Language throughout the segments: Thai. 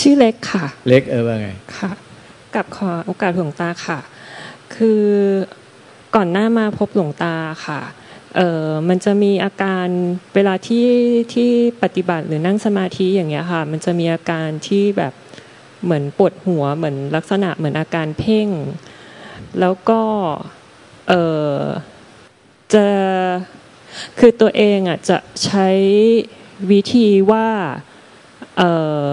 ชื่อเล็กค่ะ เล็กเออว่าไงค่ะกับขอโอกาสหลวงตาค่ะ คือก่อนหน้ามาพบหลวงตาค่ะเออมันจะมีอาการเวลาที่ที่ปฏิบัติหรือนั่งสมาธิอย่างเงี้ยค่ะ มันจะมีอาการที่แบบเหมือนปวดหัวเหมือนลักษณะเหมือนอาการเพ่ง แล้วก็เออจะคือตัวเองอะจะใช้วิธีว่าเออ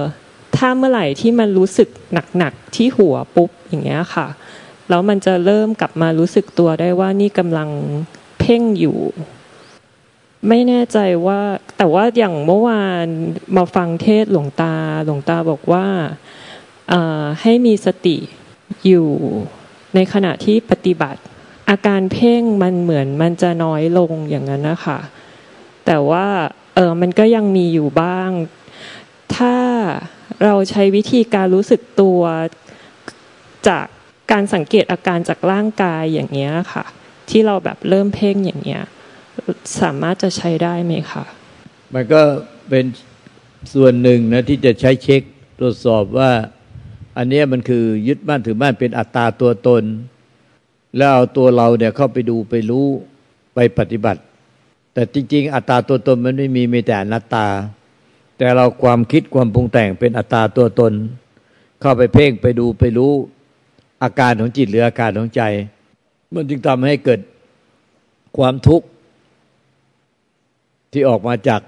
ถ้าเมื่อไหร่ที่มันรู้สึกหนักๆที่หัวปุ๊บอย่างเงี้ยค่ะ แล้วมันจะเริ่มกลับมารู้สึกตัวได้ว่านี่กำลังเพ่งอยู่ ไม่แน่ใจว่า แต่ว่าอย่างเมื่อวานมาฟังเทศหลวงตาหลวงตาบอกว่าให้มีสติอยู่ในขณะที่ปฏิบัติ อาการเพ่งมันเหมือนมันจะน้อยลงอย่างนั้นนะคะแต่ว่าเออมันก็ยังมีอยู่บ้าง ถ้าเราใช้วิธีการรู้สึกตัวจากการสังเกตอาการจากร่างกายอย่างเงี้ยค่ะ ที่เราแบบเริ่มเพ่งอย่างเงี้ยสามารถจะใช้ได้ไหมคะมันก็เป็นส่วนหนึ่งนะที่จะใช้เช็คตรวจสอบว่า อันนี้มันคือยึดมั่นถือมั่นเป็นอัตตาตัวตน แล้วเอาตัวเราเนี่ยเข้าไปดูไปรู้ไปปฏิบัติ แต่จริง ๆ อัตตาตัวตนมันไม่มีมีแต่อนัตตา แต่เราความคิดความปรุงแต่งเป็นอัตตาตัวตน เข้าไปเพ่งไปดูไปรู้อาการของจิตหรืออาการของใจ มันจึงทำให้เกิดความทุกข์ที่ออกมาจาก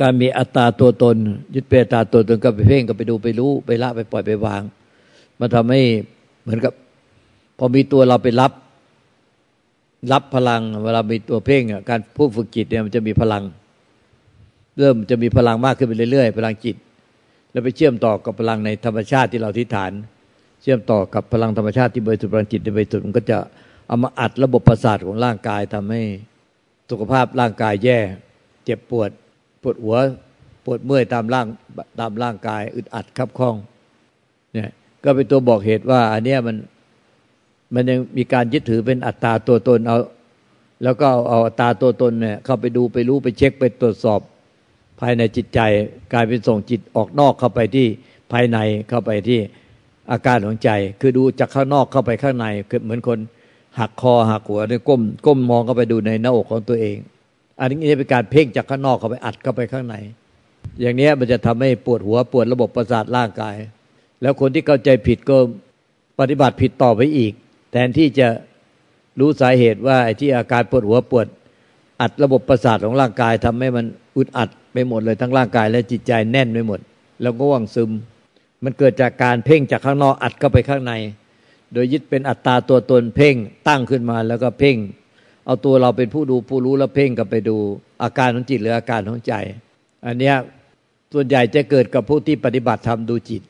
การมีอัตตาตัวตน ยึดเป็นอัตตาตัวตนก็ไปเพ่งก็ไปดูไปรู้ ไปละไปปล่อยไปวาง มันทำให้เหมือนกับ พอมีตัวเราไปรับ รับพลัง เวลามีตัวเพ่งการผู้ฝึกจิตเนี่ยมันจะมีพลัง เริ่มจะมีพลังมากขึ้นไปเรื่อยๆ พลังจิต แล้วไปเชื่อมต่อกับพลังในธรรมชาติที่เราทิฏฐาน เชื่อมต่อกับพลังธรรมชาติที่บริสุทธิ์พลังจิตที่บริสุทธิ์มันก็จะเอามาอัดระบบประสาทของร่างกายทำให้สุขภาพร่างกายแย่ เจ็บปวดปวดหัวปวดเมื่อยตามร่างตามร่างกาย อึดอัดคับข้องเนี่ยก็เป็นตัวบอกเหตุว่า อันเนี้ยมันมันยังมีการยึดถือเป็นอัตตาตัวตนเอา แล้วก็เอาอัตตาตัวตนเนี่ยเข้าไปดูไปรู้ไปเช็คไปตรวจสอบ ภายในจิตใจกลายเป็นส่งจิตออกนอกเข้าไปที่ภายในเข้าไปที่อาการของใจ คือดูจากข้างนอกเข้าไปข้างในคือเหมือนคนหักคอหักหัวเนี่ยก้มก้มมองเข้าไปดูในหน้าอกของตัวเอง อันนี้เป็นการเพ่งจากข้างนอกเข้าไปอัดเข้าไปข้างใน อย่างนี้มันจะทำให้ปวดหัวปวดระบบประสาทร่างกาย แล้วคนที่เข้าใจผิดก็ปฏิบัติผิดต่อไปอีก แทนที่จะรู้สาเหตุว่าไอ้ที่อาการปวดหัวปวดอัดระบบประสาทของร่างกายทำให้มันอุดอัด ไปหมดเลยทั้งร่างกายและจิตใจแน่นไปหมด แล้วก็ว่างซึม มันเกิดจากการเพ่งจากข้างนอกอัดเข้าไปข้างใน โดยยึดเป็นอัตตาตัวตนเพ่งตั้งขึ้นมาแล้วก็เพ่ง เอาตัวเราเป็นผู้ดูผู้รู้แล้วเพ่งกับไปดู อาการของจิตหรืออาการของใจ อันเนี้ยส่วนใหญ่จะเกิดกับผู้ที่ปฏิบัติธรรมดูจิต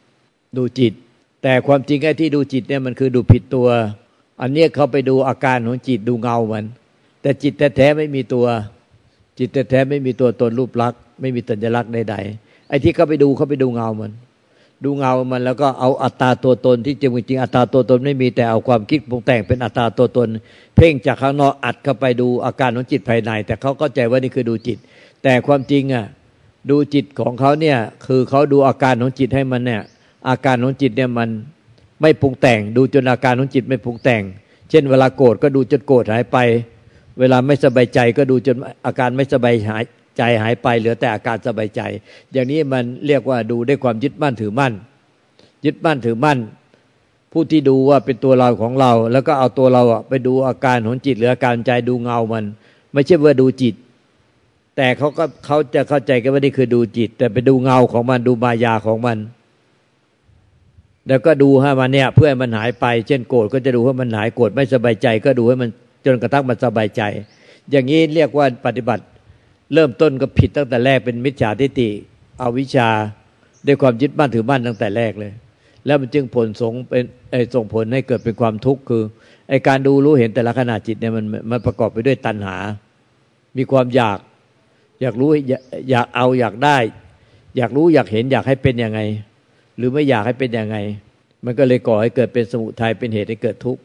ดูจิต แต่ความจริงไอ้ที่ดูจิตเนี่ยมันคือดูผิดตัว อันเนี้ยเขาไปดูอาการของจิตดูเงามัน แต่จิตแท้ๆไม่มีตัว จิตแท้ๆไม่มีตัวตนรูปลักษณ์ ไม่มีสัญลักษณ์ใดๆไอ้ที่เขาไปดูเขาไปดูเงามัน ดูเงามันแล้วก็เอาอัตตาตัวตนที่จริงจริงอัตตาตัวตนไม่มีแต่เอาความคิดปรุงแต่งเป็นอัตตาตัวตน เพ่งจากข้างนอกอัดเข้าไปดูอาการของจิตภายใน แต่เขาก็ใจว่านี่คือดูจิต แต่ความจริงอะดูจิตของเขาเนี่ยคือเขาดูอาการของจิตให้มันเนี่ยอาการของจิตเนี่ยมันไม่ปรุงแต่ง ดูจนอาการของจิตไม่ปรุงแต่ง เช่น เวลาโกรธก็ดูจนโกรธหายไป เวลาไม่สบายใจก็ดูจนอาการไม่สบายหาย ใจหายไปเหลือแต่อาการสบายใจ อย่างนี้มันเรียกว่าดูด้วยความยึดมั่นถือมั่น ยึดมั่นถือมั่น ผู้ที่ดูว่าเป็นตัวเราของเรา แล้วก็เอาตัวเราไปดูอาการของจิตหรืออาการใจดูเงามัน ไม่ใช่ว่าดูจิต แต่เขาก็เขาจะเข้าใจกันว่านี่คือดูจิต แต่ไปดูเงาของมันดูมายาของมัน แล้วก็ดูให้มันเนี่ย เพื่อให้มันหายไป เช่นโกรธก็จะดูให้มันหายโกรธไม่สบายใจ ก็ดูให้มันจนกระทั่งมันสบายใจ อย่างนี้เรียกว่าปฏิบัติ เริ่มต้นก็ผิดตั้งแต่แรกเป็นมิจฉาทิฏฐิเอาวิชาด้วยความยึดมั่นถือมั่นตั้งแต่แรกเลย แล้วมันจึงผลส่งเป็นส่งผลให้เกิดเป็นความทุกข์คือไอการดูรู้เห็นแต่ละขณะจิตเนี่ยมันมันประกอบไปด้วยตัณหา มีความอยาก อยากรู้อยากเอาอยากได้ อยากรู้อยากเห็นอยากให้เป็นยังไง หรือไม่อยากให้เป็นยังไง มันก็เลยก่อให้เกิดเป็นสมุทัยเป็นเหตุให้เกิดทุกข์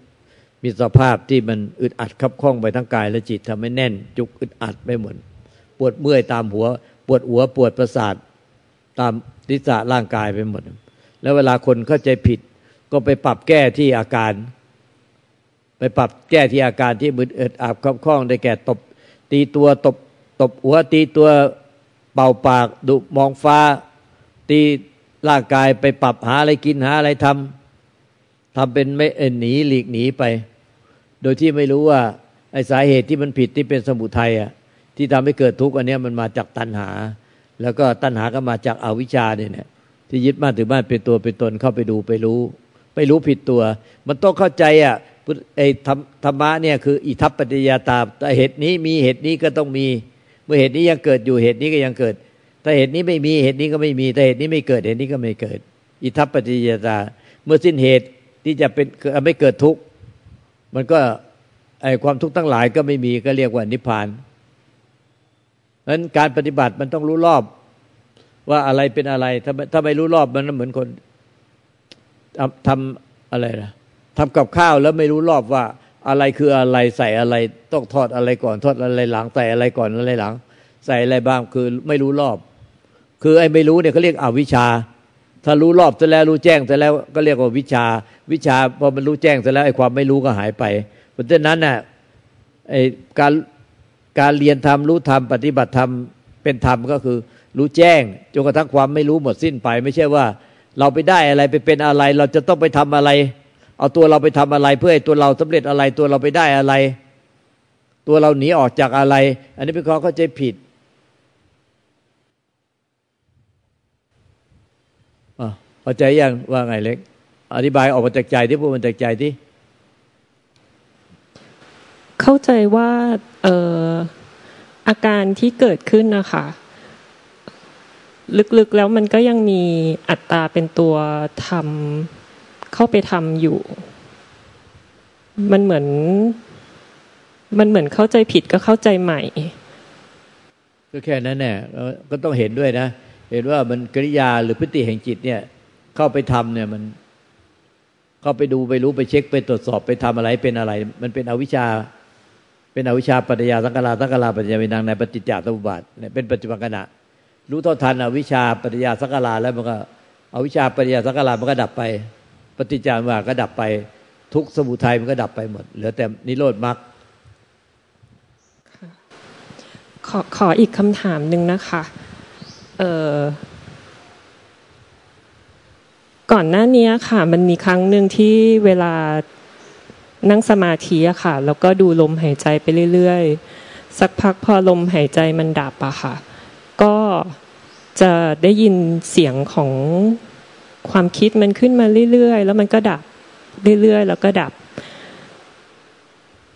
มีสภาพที่มันอึดอัดคับข้องไปทั้งกายและจิตทำให้แน่น จุกอึดอัดไปหมด ปวดเมื่อยตามหัว ปวดหัวปวดประสาท ตามทิศะร่างกายไปหมด แล้วเวลาคนเข้าใจผิด ก็ไปปรับแก้ที่อาการ ไปปรับแก้ที่อาการที่มึนเอิดอาบคับคล้องได้แก่ตบ ตีตัวตบตบหัวตีตัวเป่าปากดุมองฟ้า ตีร่างกายไปปรับหาอะไรกินหาอะไรทำทำเป็นไม่หนีหลีกหนีไป โดยที่ไม่รู้ว่าไอ้สาเหตุที่มันผิดที่เป็นสมุทัยอะ ที่ทำให้เกิดทุกข์อันนี้มันมาจากตัณหา แล้วก็ตัณหาก็มาจากอาวิชชาเนี่ยที่ยึดมั่นถือมั่นเป็นตัวเป็นตนเข้าไปดูไปรู้ ไปรู้ผิดตัว มันต้องเข้าใจอะไอ้ธรรธรรมะเนี่ยคืออิทัปปัจจยาตาแต่เหตุนี้มีเหตุนี้ก็ต้องมี เมื่อเหตุนี้ยังเกิดอยู่เหตุนี้ก็ยังเกิด ถ้าเหตุนี้ไม่มีเหตุนี้ก็ไม่มีถ้าเหตุนี้ไม่เกิดเหตุนี้ก็ไม่เกิด อิทัปปัจจยาตา เมื่อสิ้นเหตุที่จะเป็นไม่เกิดทุกข์มันก็ไอความทุกข์ทั้งหลายก็ไม่มีก็เรียกว่านิพพาน นั้นการปฏิบัติมันต้องรู้รอบ ว่าอะไรเป็นอะไร ถ้าถ้าไม่รู้รอบมันเหมือนคนทำอะไรนะทำกับข้าวแล้วไม่รู้รอบว่าอะไรคืออะไรใส่อะไรต้องทอดอะไรก่อนทอดอะไรหลังใส่อะไรก่อนอะไรหลัง ใส่อะไรบ้างคือไม่รู้รอบ คือไอ้ไม่รู้เนี่ยเขาเรียกอวิชชา ถ้ารู้รอบเสร็จแล้วรู้แจ้งเสร็จแล้วก็เรียกว่าวิชา วิชาพอมันรู้แจ้งเสร็จแล้วไอ้ความไม่รู้ก็หายไป เพราะฉะนั้นน่ะไอ้การ การเรียนธรรมรู้ธรรมปฏิบัติธรรมเป็นธรรมก็คือ รู้แจ้งจนกระทั่งความไม่รู้หมดสิ้นไป ไม่ใช่ว่า เราไปได้อะไรไปเป็นอะไร เราจะต้องไปทำอะไร เอาตัวเราไปทำอะไร เพื่อให้ตัวเราสำเร็จอะไรตัวเราไปได้อะไร ตัวเราหนีออกจากอะไร อันนี้เป็นความเข้าใจผิดเข้าใจยังว่าไงเล็ก อธิบายออกมาจากใจที่พูดมาจากใจที่เข้าใจว่า เออ อาการที่เกิดขึ้นนะคะ ลึกๆแล้วมันก็ยังมีอัตตาเป็นตัวทำเข้าไปทำอยู่ มันเหมือน มันเหมือนเข้าใจผิดก็เข้าใจใหม่ ก็แค่นั้นแหละก็ต้องเห็นด้วยนะ เห็นว่ามันกริยาหรือพฤติแห่งจิตเนี่ย เข้าไปทำเนี่ยมัน เข้าไปดูไปรู้ไปเช็คไปตรวจสอบไปทำอะไรเป็นอะไร มันเป็นอวิชชา เป็นอวิชชาปัญญาสังกาสังกาปัญญาวินังในปฏิจจสมุปบาทเป็นปัจจุบันขณะรู้เท่าทันอวิชาปฏิยาสักการาแล้วมันก็อวิชาปฏิยาสักการามันก็ดับไป ปฏิจจามาก็ดับไปทุกสมุทัยมันก็ดับไปหมดเหลือแต่นิโรธมรรคขอขออีกคำถามหนึ่งนะคะเออก่อนหน้านี้ค่ะ มันมีครั้งหนึ่งที่เวลา นั่งสมาธิอะค่ะ แล้วก็ดูลมหายใจไปเรื่อยๆ สักพักพอลมหายใจมันดับอะค่ะ ก็จะได้ยินเสียงของความคิดมันขึ้นมาเรื่อยๆ แล้วมันก็ดับเรื่อยๆ แล้วก็ดับ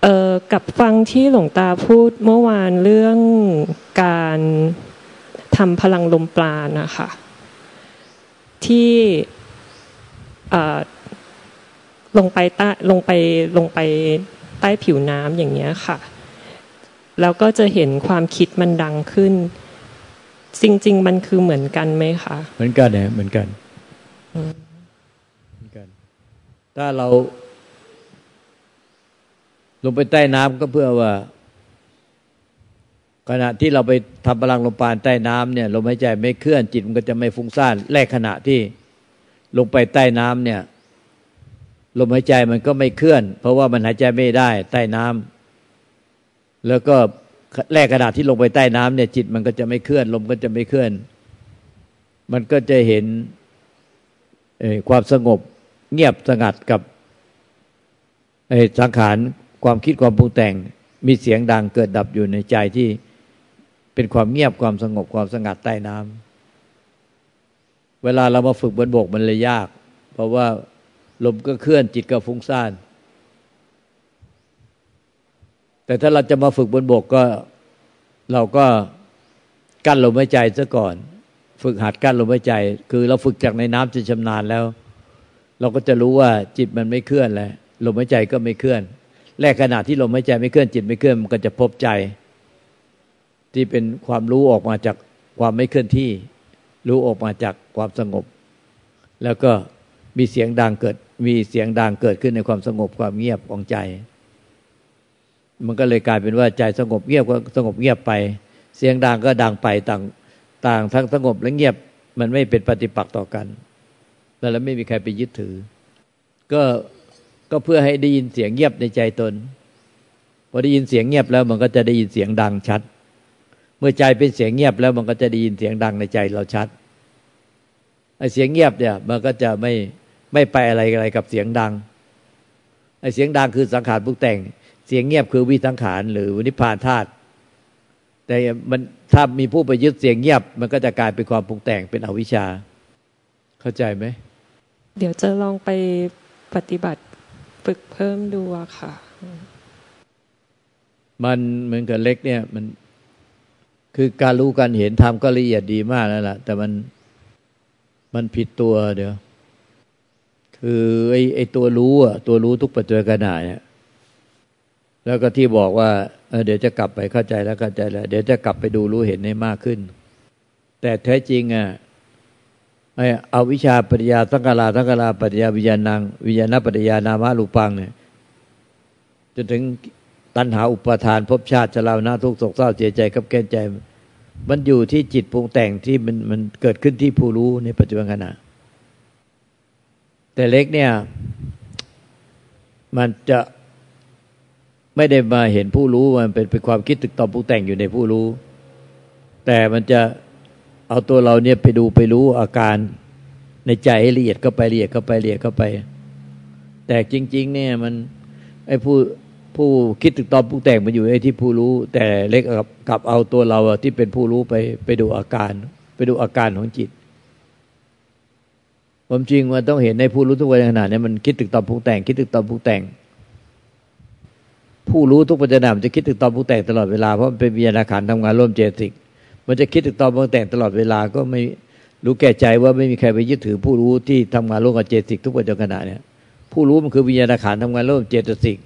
เอ่อกับฟังที่หลวงตาพูดเมื่อวานเรื่องการทำพลังลมปราณนะคะที่ ลงไปใต้ลงไปลงไปใต้ผิวน้ำอย่างเงี้ยค่ะ แล้วก็จะเห็นความคิดมันดังขึ้น จริง ๆ มันคือเหมือนกันไหมคะเหมือนกันเนี่ยเหมือนกันเหมือนกัน ถ้าเรา ลงไปใต้น้ำก็เพื่อว่า ขณะที่เราไปทำพลังลมปานใต้น้ำเนี่ยลมหายใจไม่เคลื่อนจิตมันก็จะไม่ฟุ้งซ่านแรกขณะที่ลงไปใต้น้ำเนี่ย ลมหายใจมันก็ไม่เคลื่อน เพราะว่ามันหายใจไม่ได้ใต้น้ำแล้วก็แร่กขณะที่ลงไปใต้น้ำเนี่ย จิตมันก็จะไม่เคลื่อน ลมก็จะไม่เคลื่อน มันก็จะเห็นความสงบเงียบสงัดกับสังขารความคิดความปรุงแต่ง มีเสียงดังเกิดดับอยู่ในใจที่เป็นความเงียบความสงบความสงัดใต้น้ำเวลาเรามาฝึกบนบกมันเลยยาก เพราะว่า ลมก็เคลื่อนจิตก็ฟุ้งซ่าน แต่ถ้าเราจะมาฝึกบนบกก็เราก็กั้นลมหายใจซะก่อน ฝึกหัดกั้นลมหายใจ คือเราฝึกจากในน้ำจนชำนาญแล้ว เราก็จะรู้ว่าจิตมันไม่เคลื่อนแล้วลมหายใจก็ไม่เคลื่อน แรกขณะที่ลมหายใจไม่เคลื่อนจิตไม่เคลื่อนมันก็จะพบใจ ที่เป็นความรู้ออกมาจากความไม่เคลื่อนที่ รู้ออกมาจากความสงบ แล้วก็มีเสียงดังเกิด มีเสียงดังเกิดขึ้นในความสงบความเงียบของใจ มันก็เลยกลายเป็นว่าใจสงบเงียบก็สงบเงียบไป เสียงดังก็ดังไปต่างต่างทั้งสงบและเงียบมันไม่เป็นปฏิปักษ์ต่อกัน แล้วไม่มีใครไปยึดถือ ก็ก็เพื่อให้ได้ยินเสียงเงียบในใจตนพอได้ยินเสียงเงียบแล้วมันก็จะได้ยินเสียงดังชัด เมื่อใจเป็นเสียงเงียบแล้วมันก็จะได้ยินเสียงดังในใจเราชัดไอ้เสียงเงียบเนี่ย มันก็จะไม่ ไม่ไปอะไรอะไรกับเสียงดังไอ้เสียงดังคือสังขารปุกแต่ง เสียงเงียบคือวิสังขารหรือวินิพพานธาตุแต่มันถ้ามีผู้ไปยึดเสียงเงียบ มันก็จะกลายเป็นความปรุงแต่งเป็นอวิชชา เข้าใจไหม เดี๋ยวจะลองไปปฏิบัติฝึกเพิ่มดูค่ะ มันเหมือนกับเล็กเนี่ยมันคือการรู้การเห็นทำก็ละเอียดดีมากแล้วล่ะ แต่มันมันผิดตัวเดี๋ยว คือไอ้ไอ้ตัวรู้อะตัวรู้ทุกปัจจุบันขณะเนี่ยแล้วก็ที่บอกว่าเดี๋ยวจะกลับไปเข้าใจแล้วเข้าใจแล้ว เดี๋ยวจะกลับไปดูรู้เห็นให้มากขึ้น แต่แท้จริงอะไอ้เอาวิชาปริยาสังกาลาสังกาลาปริยาวิญญาณังวิญญาณปริยานามาลูปังเนี่ยจนถึงตัณหาอุปทานภพชาติชราหน้าทุกโศกเศร้าเสียใจกับแก้ใจ มันอยู่ที่จิตปรุงแต่งที่มันมันเกิดขึ้นที่ผู้รู้ในปัจจุบันขณะ แต่เล็กเนี่ย มันจะไม่ได้มาเห็นผู้รู้มันเป็นเป็นความคิดตึกตอบปรุงแต่งอยู่ในผู้รู้ แต่มันจะเอาตัวเราเนี่ยไปดูไปรู้อาการในใจให้ละเอียดก็ไปละเอียดก็ไปละเอียดก็ไป แต่จริง ๆ เนี่ยมันไอ้ผู้ผู้คิดถึงตอนผู้แต่งมันอยู่ไอ้ที่ผู้รู้ แต่เล็กกับกับเอาตัวเราที่เป็นผู้รู้ไปไปดูอาการ ไปดูอาการของจิต ความจริงมันต้องเห็นในผู้รู้ทุกวันขนาดนี้มันคิดถึงตอนผู้แต่ง คิดถึงตอนผู้แต่ง ผู้รู้ทุกปัจจุบันจะคิดถึงตอนผู้แต่งตลอดเวลาเพราะมันเป็นวิญญาณขันทำงานร่วมเจติก มันจะคิดถึงตอนผู้แต่งตลอดเวลาก็ไม่รู้แก่ใจว่าไม่มีใครไปยึดถือ ผู้รู้ที่ทำงานร่วมกับเจติกทุกปัจจุบันขณะเนี่ยผู้รู้มันคือวิญญาณขันทำงานร่วมเจตสิก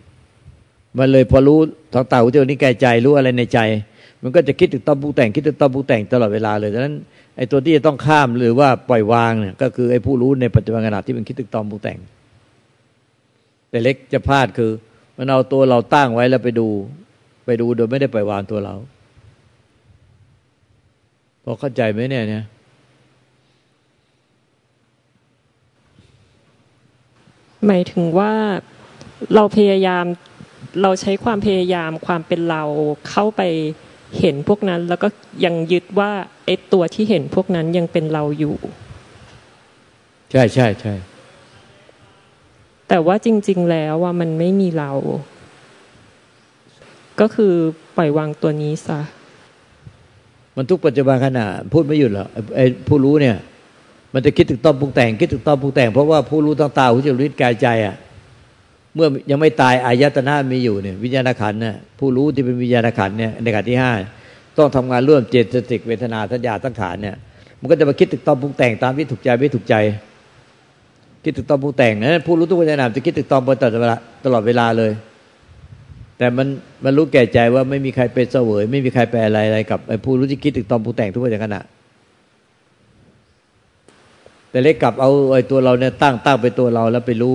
มันเลยพอรู้ทางตาหูจมูกนิ้วกายใจรู้อะไรในใจ มันก็จะคิดถึงตอนปรุงแต่งคิดถึงตอนปรุงแต่งตลอดเวลาเลยดังนั้น ไอ้ตัวที่จะต้องข้ามหรือว่าปล่อยวางเนี่ยก็คือไอ้ผู้รู้ในปัจจุบันขณะที่มันคิดถึงตอนปรุงแต่ง แต่เล็กจะพลาดคือ มันเอาตัวเราตั้งไว้แล้วไปดู ไปดูโดยไม่ได้ปล่อยวางตัวเราพอเข้าใจไหมเนี่ยเนี่ยหมายถึงว่าเราพยายามเราใช้ความพยายามความเป็นเราเข้าไปเห็นพวกนั้น แล้วก็ยังยึดว่า ไอ้ตัวที่เห็นพวกนั้นยังเป็นเราอยู่ ใช่ใช่ใช่แต่ว่าจริง ๆ แล้วว่ามันไม่มีเรา ก็คือปล่อยวางตัวนี้ซะมันทุกปัจจุบันขณะพูดไม่หยุดหรอกไอ้ผู้รู้เนี่ย มันจะคิดถึงตอนปรุงแต่งคิดถึงตอนปรุงแต่งเพราะว่าผู้รู้ต่างตาหูจมูกลิ้นกายใจอะเมื่อยังไม่ตายอายตนะมีอยู่เนี่ยวิญญาณขันเนี่ยผู้รู้ที่เป็นวิญญาณขันเนี่ยในขันที่ห้า ต้องทำงานร่วมเจตสิกเวทนาสัญญาสังขารเนี่ยมันก็จะมาคิดถึงตอนปรุงแต่งตามที่ถูกใจไม่ถูกใจ คิดถึงตอนปรุงแต่งนั้นผู้รู้ทุกวิญญาณจะคิดถึงตอนตลอดเวลาตลอดเวลาเลย แต่มันมันรู้แก่ใจว่าไม่มีใครเป็นเสวย ไม่มีใครไปลอะไรอะไรกับไอ้ผู้รู้ที่คิดถึงตอนปรุงแต่งทุกขณะแต่เล็กกลับเอาไอ้ตัวเราเนี่ยตั้งตั้งไปตัวเราแล้วไปรู้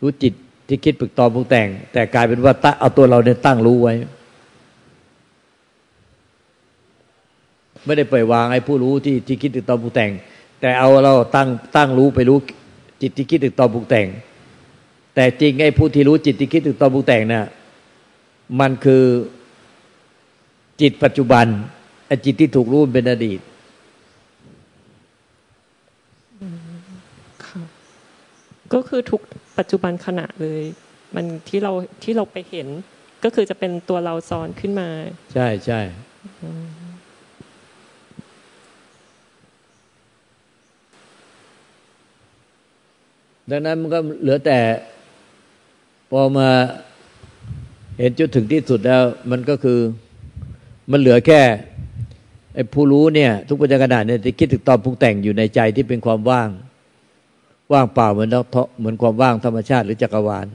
รู้จิตที่คิดปรึกตอปรุงแต่ง แต่กลายเป็นว่าเอาตัวเราเนี่ยตั้งรู้ไว้ ไม่ได้ปล่อยวางไอ้ผู้รู้ที่ที่คิดตึกตอปรุงแต่ง แต่เอาเราตั้งตั้งรู้ไปรู้จิตที่คิดตึกตอปรุงแต่ง แต่จริงไอ้ผู้ที่รู้จิตที่คิดตึกตอปรุงแต่งเนี่ยมันคือจิตปัจจุบันไอ้จิตที่ถูกรู้เป็นอดีตก็คือทุกปัจจุบันขณะเลย มันที่เราที่เราไปเห็นก็คือจะเป็นตัวเราซ้อนขึ้นมา ใช่ใช่ ดังนั้นมันก็เหลือแต่พอมาเห็นจุดถึงที่สุดแล้ว มันก็คือมันเหลือแค่ไอ้ผู้รู้เนี่ย ทุกปัจจุบันเนี่ยที่คิดถึงตอนปรุงแต่งอยู่ในใจที่เป็นความว่าง ว่างเปล่าเหมือนเหมือนความว่างธรรมชาติหรือจักรวาล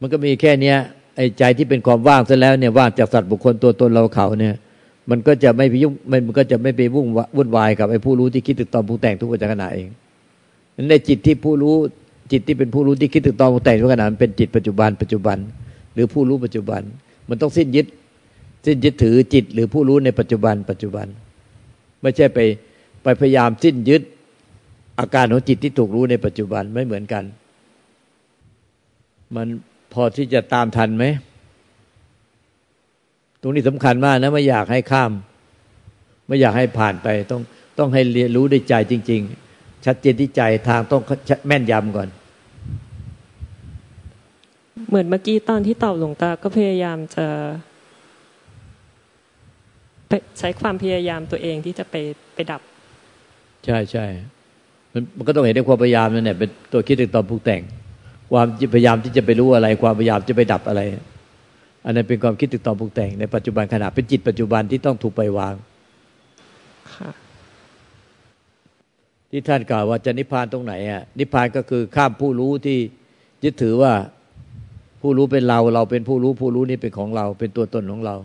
มันก็มีแค่เนี้ยไอ้ใจที่เป็นความว่างซะแล้วเนี่ยว่างจากสัตว์บุคคลตัวตนเราเขาเนี่ย มันก็จะไม่ไปยุ่งมันก็จะไม่ไปวุ่นวุ่นวายกับไอ้ผู้รู้ที่คิดถึงตอนผู้แต่งทุกขณะเอง ในจิตที่ผู้รู้จิตที่เป็นผู้รู้ที่คิดถึงตอนแต่งทุกขณะมันเป็นจิตปัจจุบันปัจจุบัน หรือผู้รู้ปัจจุบัน มันต้องสิ้นยึด สิ้นยึดถือจิตหรือผู้รู้ในปัจจุบัน ปัจจุบัน ไม่ใช่ไปไปพยายามสิ้นยึดอาการของจิตที่ถูกรู้ในปัจจุบันไม่เหมือนกัน มันพอที่จะตามทันไหมตรงนี้สำคัญมากนะไม่อยากให้ข้าม ไม่อยากให้ผ่านไปต้องต้องให้เรียนรู้ด้วยใจจริง ๆ ชัดเจนที่ใจทางต้องแม่นยำก่อน เหมือนเมื่อกี้ตอนที่ตอบหลวงตาก็พยายามจะใช้ความพยายามตัวเองที่จะไปไปดับ ใช่ใช่มันมันก็ต้องเห็นในความพยายามนั่นแหละเป็นตัวคิดถึงตอนผูกแต่ง ความพยายามที่จะไปรู้อะไร ความพยายามจะไปดับอะไร อันนั้นเป็นความคิดถึงตอนผูกแต่งในปัจจุบันขณะเป็นจิตปัจจุบันที่ต้องถูกไปวาง ที่ท่านกล่าวว่าจะนิพพานตรงไหนอะนิพพานก็คือข้ามผู้รู้ที่ยึดถือว่าผู้รู้เป็นเรา เราเป็นผู้รู้ผู้รู้นี่เป็นของเรา เป็นตัวตนของเรา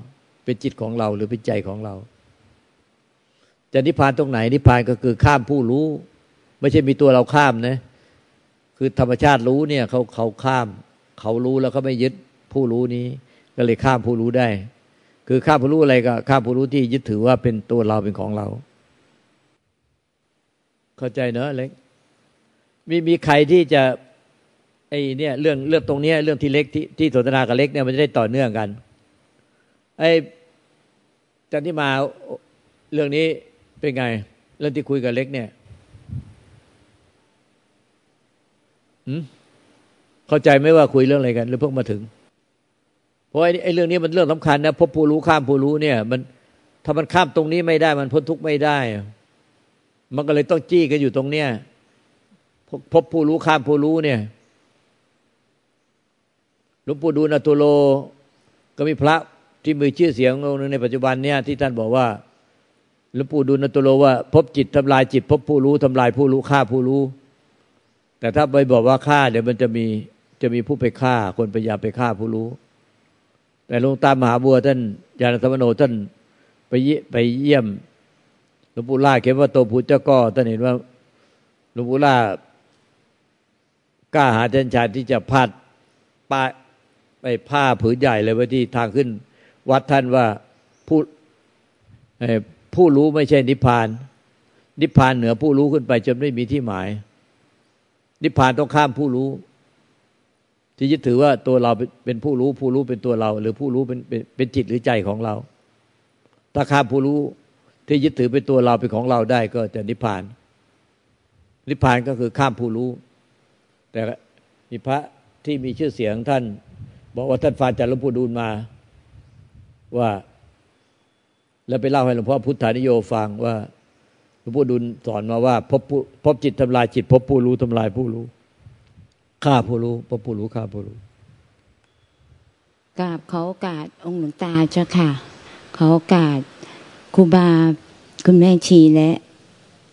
เป็นจิตของเราหรือเป็นใจของเรา จะนิพพานตรงไหน นิพพานก็คือข้ามผู้รู้ ไม่ใช่มีตัวเราข้ามนะ คือธรรมชาติรู้เนี่ยเขาเขาข้าม เขารู้แล้วเขาไม่ยึดผู้รู้นี้ ก็เลยข้ามผู้รู้ได้ คือข้ามผู้รู้อะไรก็ข้ามผู้รู้ที่ยึดถือว่าเป็นตัวเราเป็นของเรา เข้าใจเนอะเล็กมีมีใครที่จะไอ้เนี่ยเรื่องเรื่องตรงเนี้ยเรื่องที่เล็กที่ที่สนทนากับเล็กเนี่ยมันจะได้ต่อเนื่องกัน ไอจันที่มาเรื่องนี้เป็นไง เรื่องที่คุยกับเล็กเนี่ยเข้าใจไหมว่าคุยเรื่องอะไรกัน หรือเพิ่งมาถึง เพราะไอ้ไอเรื่องนี้มันเรื่องสำคัญนะพบผู้รู้ข้ามผู้รู้เนี่ย มันถ้ามันข้ามตรงนี้ไม่ได้มันพ้นทุกข์ไม่ได้ มันก็เลยต้องจี้กันอยู่ตรงเนี้ยพบผู้รู้ข้ามผู้รู้เนี่ยหลวงปู่ดูลตุโล ก็มีพระที่มีชื่อเสียงองค์นึงในปัจจุบันเนี่ยที่ท่านบอกว่าหลวงปู่ดูลตุโลว่า พบจิตทำลายจิต พบผู้รู้ทำลายผู้รู้ฆ่าผู้รู้ แต่ถ้าไปบอกว่าฆ่าเดี๋ยวมันจะมีจะมีผู้ไปฆ่า คนพยายามไปฆ่าผู้รู้ แต่หลวงตามหาบัวท่านยานธรรมโนท่านไปไปเยี่ยม ลวงปู่ล่าเขียนว่าโตผูเจ้าก็ท่านเห็นว่าหลวงปู่ล่ากล้าหาเจนชายที่จะพัดปาไปผ้าผืนใหญ่เลยไว้ที่ทางขึ้น วัดท่านว่าผู้ผู้รู้ไม่ใช่นิพพาน นิพพานเหนือผู้รู้ขึ้นไป จนไม่มีที่หมาย นิพพานต้องข้ามผู้รู้ ที่ยึดถือว่าตัวเราเป็นผู้รู้ ผู้รู้เป็นตัวเรา หรือผู้รู้เป็นเป็นจิตหรือใจของเรา ถ้าข้ามผู้รู้ ที่ยึดถือเป็นตัวเราเป็นของเราได้ก็จะนิพพาน นิพพานก็คือข้ามผู้รู้ แต่มีพระที่มีชื่อเสียงท่าน บอกว่าท่านฟาจารหลวงปู่ดูลมาว่า แล้วไปเล่าให้หลวงพ่อพุทธานิโยฟังว่าหลวงพ่ดุลสอนมาว่าพบพบจิตทำลายจิต พบผู้รู้ทำลายผู้รู้ฆ่าผู้รู้พบผู้รู้ฆ่าผู้รู้กราบเขาอกาสองค์หลวงตาเจ้าค่ะ เขาอกาส ครูบา คุณแม่ชีและ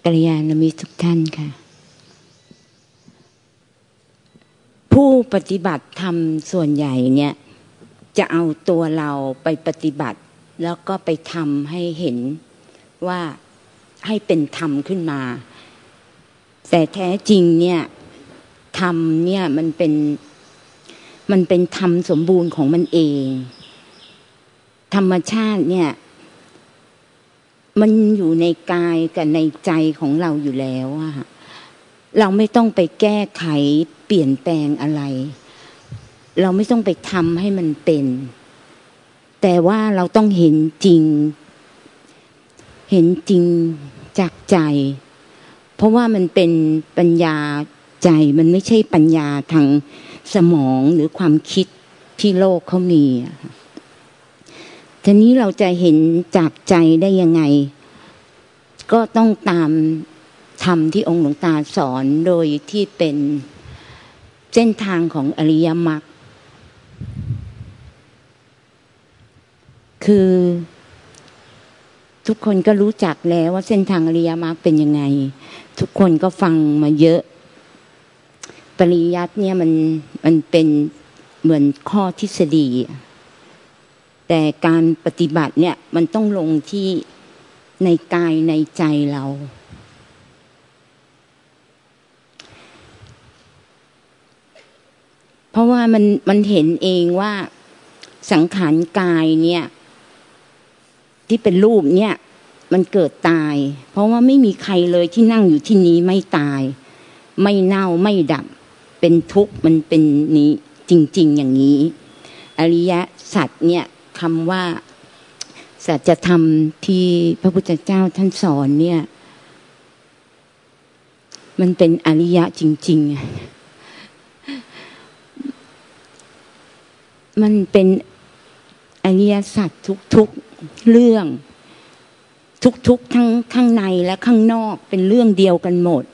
กัลยาณมิตรทุกท่านค่ะ ผู้ปฏิบัติธรรมส่วนใหญ่เนี่ย จะเอาตัวเราไปปฏิบัติ แล้วก็ไปทำให้เห็นว่าให้เป็นธรรมขึ้นมา แต่แท้จริงเนี่ยธรรมเนี่ยมันเป็นมันเป็นธรรมสมบูรณ์ของมันเอง ธรรมชาติเนี่ย มันอยู่ในกายกับในใจของเราอยู่แล้วอะเราไม่ต้องไปแก้ไขเปลี่ยนแปลงอะไร เราไม่ต้องไปทำให้มันเป็น แต่ว่าเราต้องเห็นจริง เห็นจริงจากใจ เพราะว่ามันเป็นปัญญาใจ มันไม่ใช่ปัญญาทางสมองหรือความคิดที่โลกเขามี ทีนี้เราจะเห็นจากใจได้ยังไง ก็ต้องตามธรรมที่องค์หลวงตาสอนโดยที่เป็นเส้นทางของอริยมรรคคือทุกคนก็รู้จักแล้วว่าเส้นทางอริยมรรคเป็นยังไง ทุกคนก็ฟังมาเยอะ ปริยัติเนี่ยมันมันเป็นเหมือนข้อทฤษฎี แต่การปฏิบัติเนี่ยมันต้องลงที่ในกายในใจเรา เพราะว่ามันมันเห็นเองว่าสังขารกายเนี่ย ที่เป็นรูปเนี่ย มันเกิดตาย เพราะว่าไม่มีใครเลยที่นั่งอยู่ที่นี้ไม่ตาย ไม่เน่าไม่ดับ เป็นทุกข์มันเป็นนี้จริง ๆ อย่างนี้ อริยสัจเนี่ย คำว่าสัจธรรมที่พระพุทธเจ้าท่านสอนเนี่ย มันเป็นอริยะจริง ๆ มันเป็นอริยสัจทุกๆเรื่อง ทุกๆทั้งข้างในและข้างนอกเป็นเรื่องเดียวกันหมด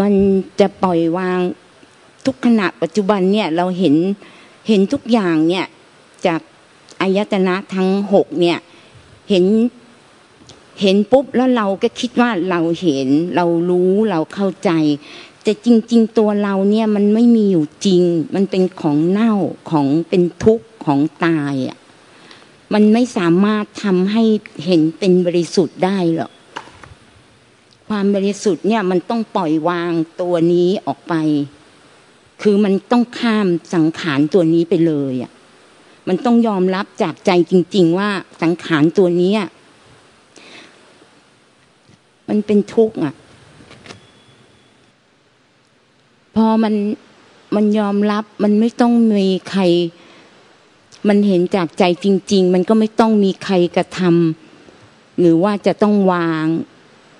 มันจะปล่อยวาง ทุกขณะปัจจุบันเนี่ยเราเห็นเห็นทุกอย่างเนี่ยจากอายตนะทั้งหกเนี่ยเห็นเห็นปุ๊บแล้วเราก็คิดว่าเราเห็นเรารู้เราเข้าใจ แต่จริง ๆ ตัวเราเนี่ยมันไม่มีอยู่จริง มันเป็นของเน่าของเป็นทุกข์ของตายอะมันไม่สามารถทำให้เห็นเป็นบริสุทธิ์ได้หรอกความบริสุทธิ์เนี่ยมันต้องปล่อยวางตัวนี้ออกไป คือมันต้องข้ามสังขารตัวนี้ไปเลยอะมันต้องยอมรับจากใจจริง ๆ ว่าสังขารตัวนี้มันเป็นทุกข์อะ พอมันมันยอมรับ มันไม่ต้องมีใคร มันเห็นจากใจจริง ๆ มันก็ไม่ต้องมีใครกระทำหรือว่าจะต้องวาง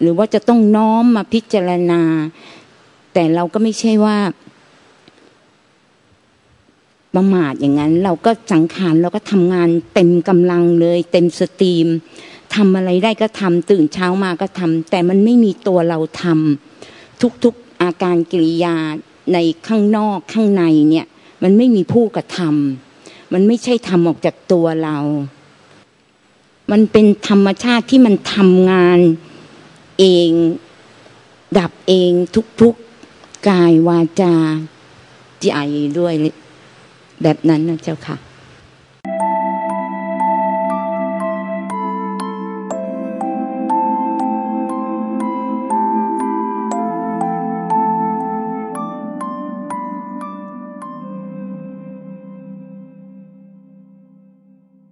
หรือว่าจะต้องน้อมมาพิจารณา แต่เราก็ไม่ใช่ว่า ประมาทอย่างนั้น เราก็สังขารเราก็ทำงานเต็มกำลังเลย เต็มสตรีมทำอะไรได้ก็ทำตื่นเช้ามาก็ทำแต่มันไม่มีตัวเราทำทุกๆอาการกิริยาในข้างนอกข้างในเนี่ย มันไม่มีผู้กระทำมันไม่ใช่ทำออกจากตัวเรา มันเป็นธรรมชาติที่มันทำงานเอง ดับเองทุกๆกายวาจาใจด้วย แบบนั้นนะเจ้าค่ะ